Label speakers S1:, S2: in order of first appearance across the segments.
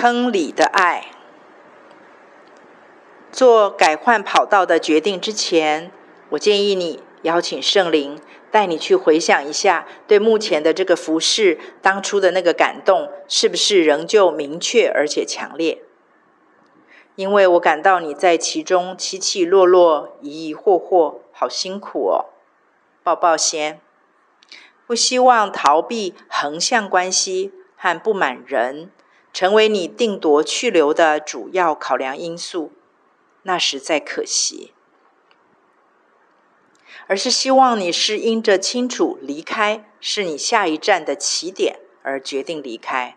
S1: 坑里的爱。做改换跑道的决定之前，我建议你邀请圣灵带你去回想一下，对目前的这个服饰当初的那个感动，是不是仍旧明确而且强烈？因为我感到你在其中起起落落、疑疑惑惑，好辛苦哦。抱抱先，不希望逃避横向关系和不满人，成为你定夺去留的主要考量因素。那实在可惜，而是希望你是因着清楚离开是你下一站的起点而决定离开。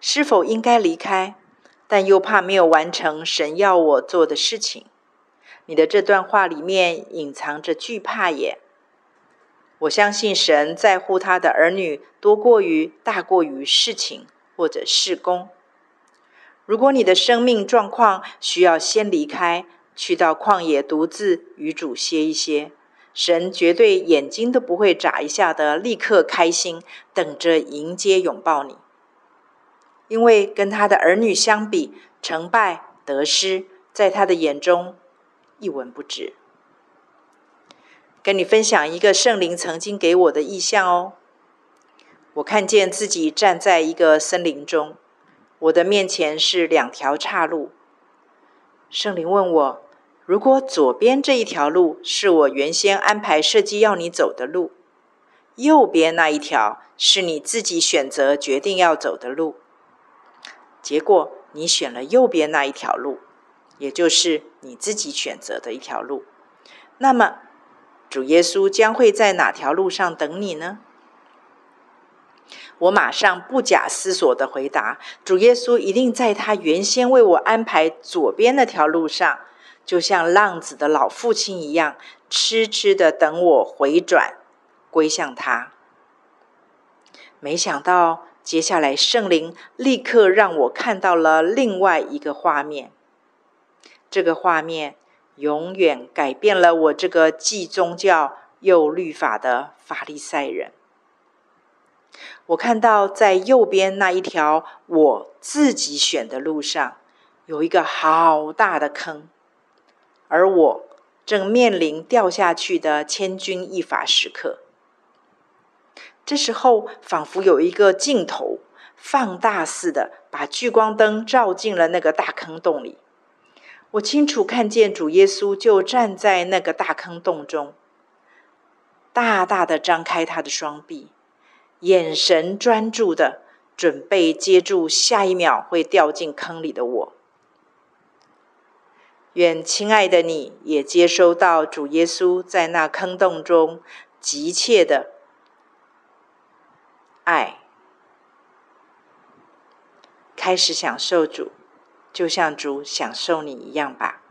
S1: 是否应该离开？但又怕没有完成神要我做的事情。你的这段话里面隐藏着惧怕耶。我相信神在乎他的儿女多过于大过于事情或者事工。如果你的生命状况需要先离开，去到旷野独自与主歇一歇，神绝对眼睛都不会眨一下的，立刻开心，等着迎接拥抱你。因为跟他的儿女相比，成败得失，在他的眼中一文不值。跟你分享一个圣灵曾经给我的意象哦，我看见自己站在一个森林中。我的面前是两条岔路。圣灵问我：“如果左边这一条路是我原先安排设计要你走的路，右边那一条是你自己选择决定要走的路，结果你选了右边那一条路，也就是你自己选择的一条路，那么主耶稣将会在哪条路上等你呢？”我马上不假思索的回答：“主耶稣一定在他原先为我安排左边那条路上，就像浪子的老父亲一样，痴痴的等我回转归向他。”没想到，接下来圣灵立刻让我看到了另外一个画面。这个画面永远改变了我这个既宗教又律法的法利赛人。我看到在右边那一条我自己选的路上，有一个好大的坑，而我正面临掉下去的千钧一发时刻。这时候，仿佛有一个镜头放大似的，把聚光灯照进了那个大坑洞里。我清楚看见主耶稣就站在那个大坑洞中，大大的张开他的双臂。眼神专注的，准备接住下一秒会掉进坑里的我。愿亲爱的你也接收到主耶稣在那坑洞中急切的爱，开始享受主，就像主享受你一样吧。